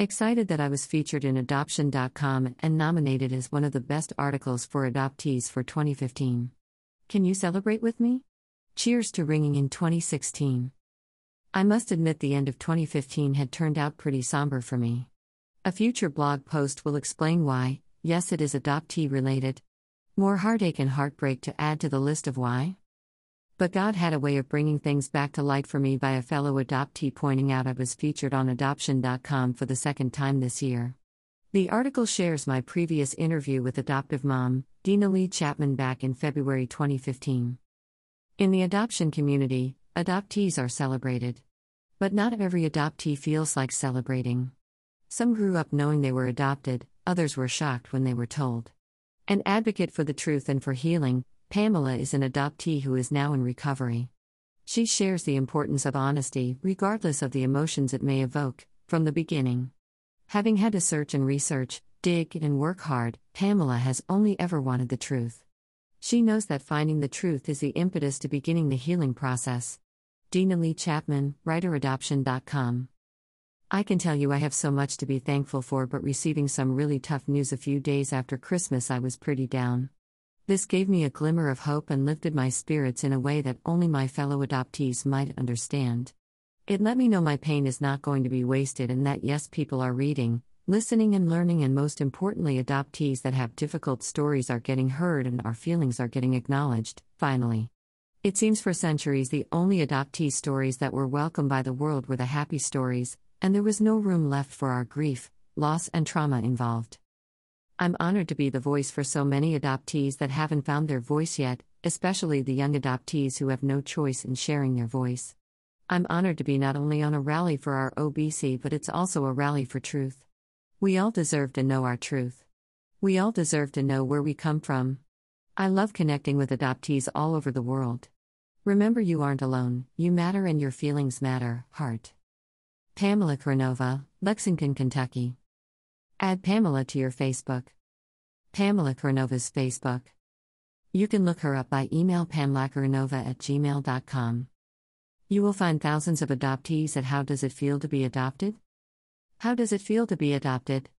Excited that I was featured in Adoption.com and nominated as one of the best articles for adoptees for 2015. Can you celebrate with me? Cheers to ringing in 2016. I must admit, the end of 2015 had turned out pretty somber for me. A future blog post will explain why, yes, it is adoptee related. More heartache and heartbreak to add to the list of why. But God had a way of bringing things back to light for me by a fellow adoptee pointing out I was featured on Adoption.com for the second time this year. The article shares my previous interview with adoptive mom, Dina Lee Chapman, back in February 2015. In the adoption community, adoptees are celebrated. But not every adoptee feels like celebrating. Some grew up knowing they were adopted, others were shocked when they were told. An advocate for the truth and for healing, Pamela is an adoptee who is now in recovery. She shares the importance of honesty, regardless of the emotions it may evoke, from the beginning. Having had to search and research, dig and work hard, Pamela has only ever wanted the truth. She knows that finding the truth is the impetus to beginning the healing process. Dina Lee Chapman, writeradoption.com. I can tell you I have so much to be thankful for, but receiving some really tough news a few days after Christmas, I was pretty down. This gave me a glimmer of hope and lifted my spirits in a way that only my fellow adoptees might understand. It let me know my pain is not going to be wasted and that yes, people are reading, listening and learning, and most importantly, adoptees that have difficult stories are getting heard and our feelings are getting acknowledged, finally. It seems for centuries the only adoptee stories that were welcomed by the world were the happy stories, and there was no room left for our grief, loss, and trauma involved. I'm honored to be the voice for so many adoptees that haven't found their voice yet, especially the young adoptees who have no choice in sharing their voice. I'm honored to be not only on a rally for our OBC, but it's also a rally for truth. We all deserve to know our truth. We all deserve to know where we come from. I love connecting with adoptees all over the world. Remember, you aren't alone, you matter and your feelings matter, heart. Pamela Karanova, Lexington, Kentucky. Add Pamela to your Facebook. Pamela Karanova's Facebook. You can look her up by email pamelakaranova at gmail.com. You will find thousands of adoptees at How Does It Feel to Be Adopted? How does it feel to be adopted?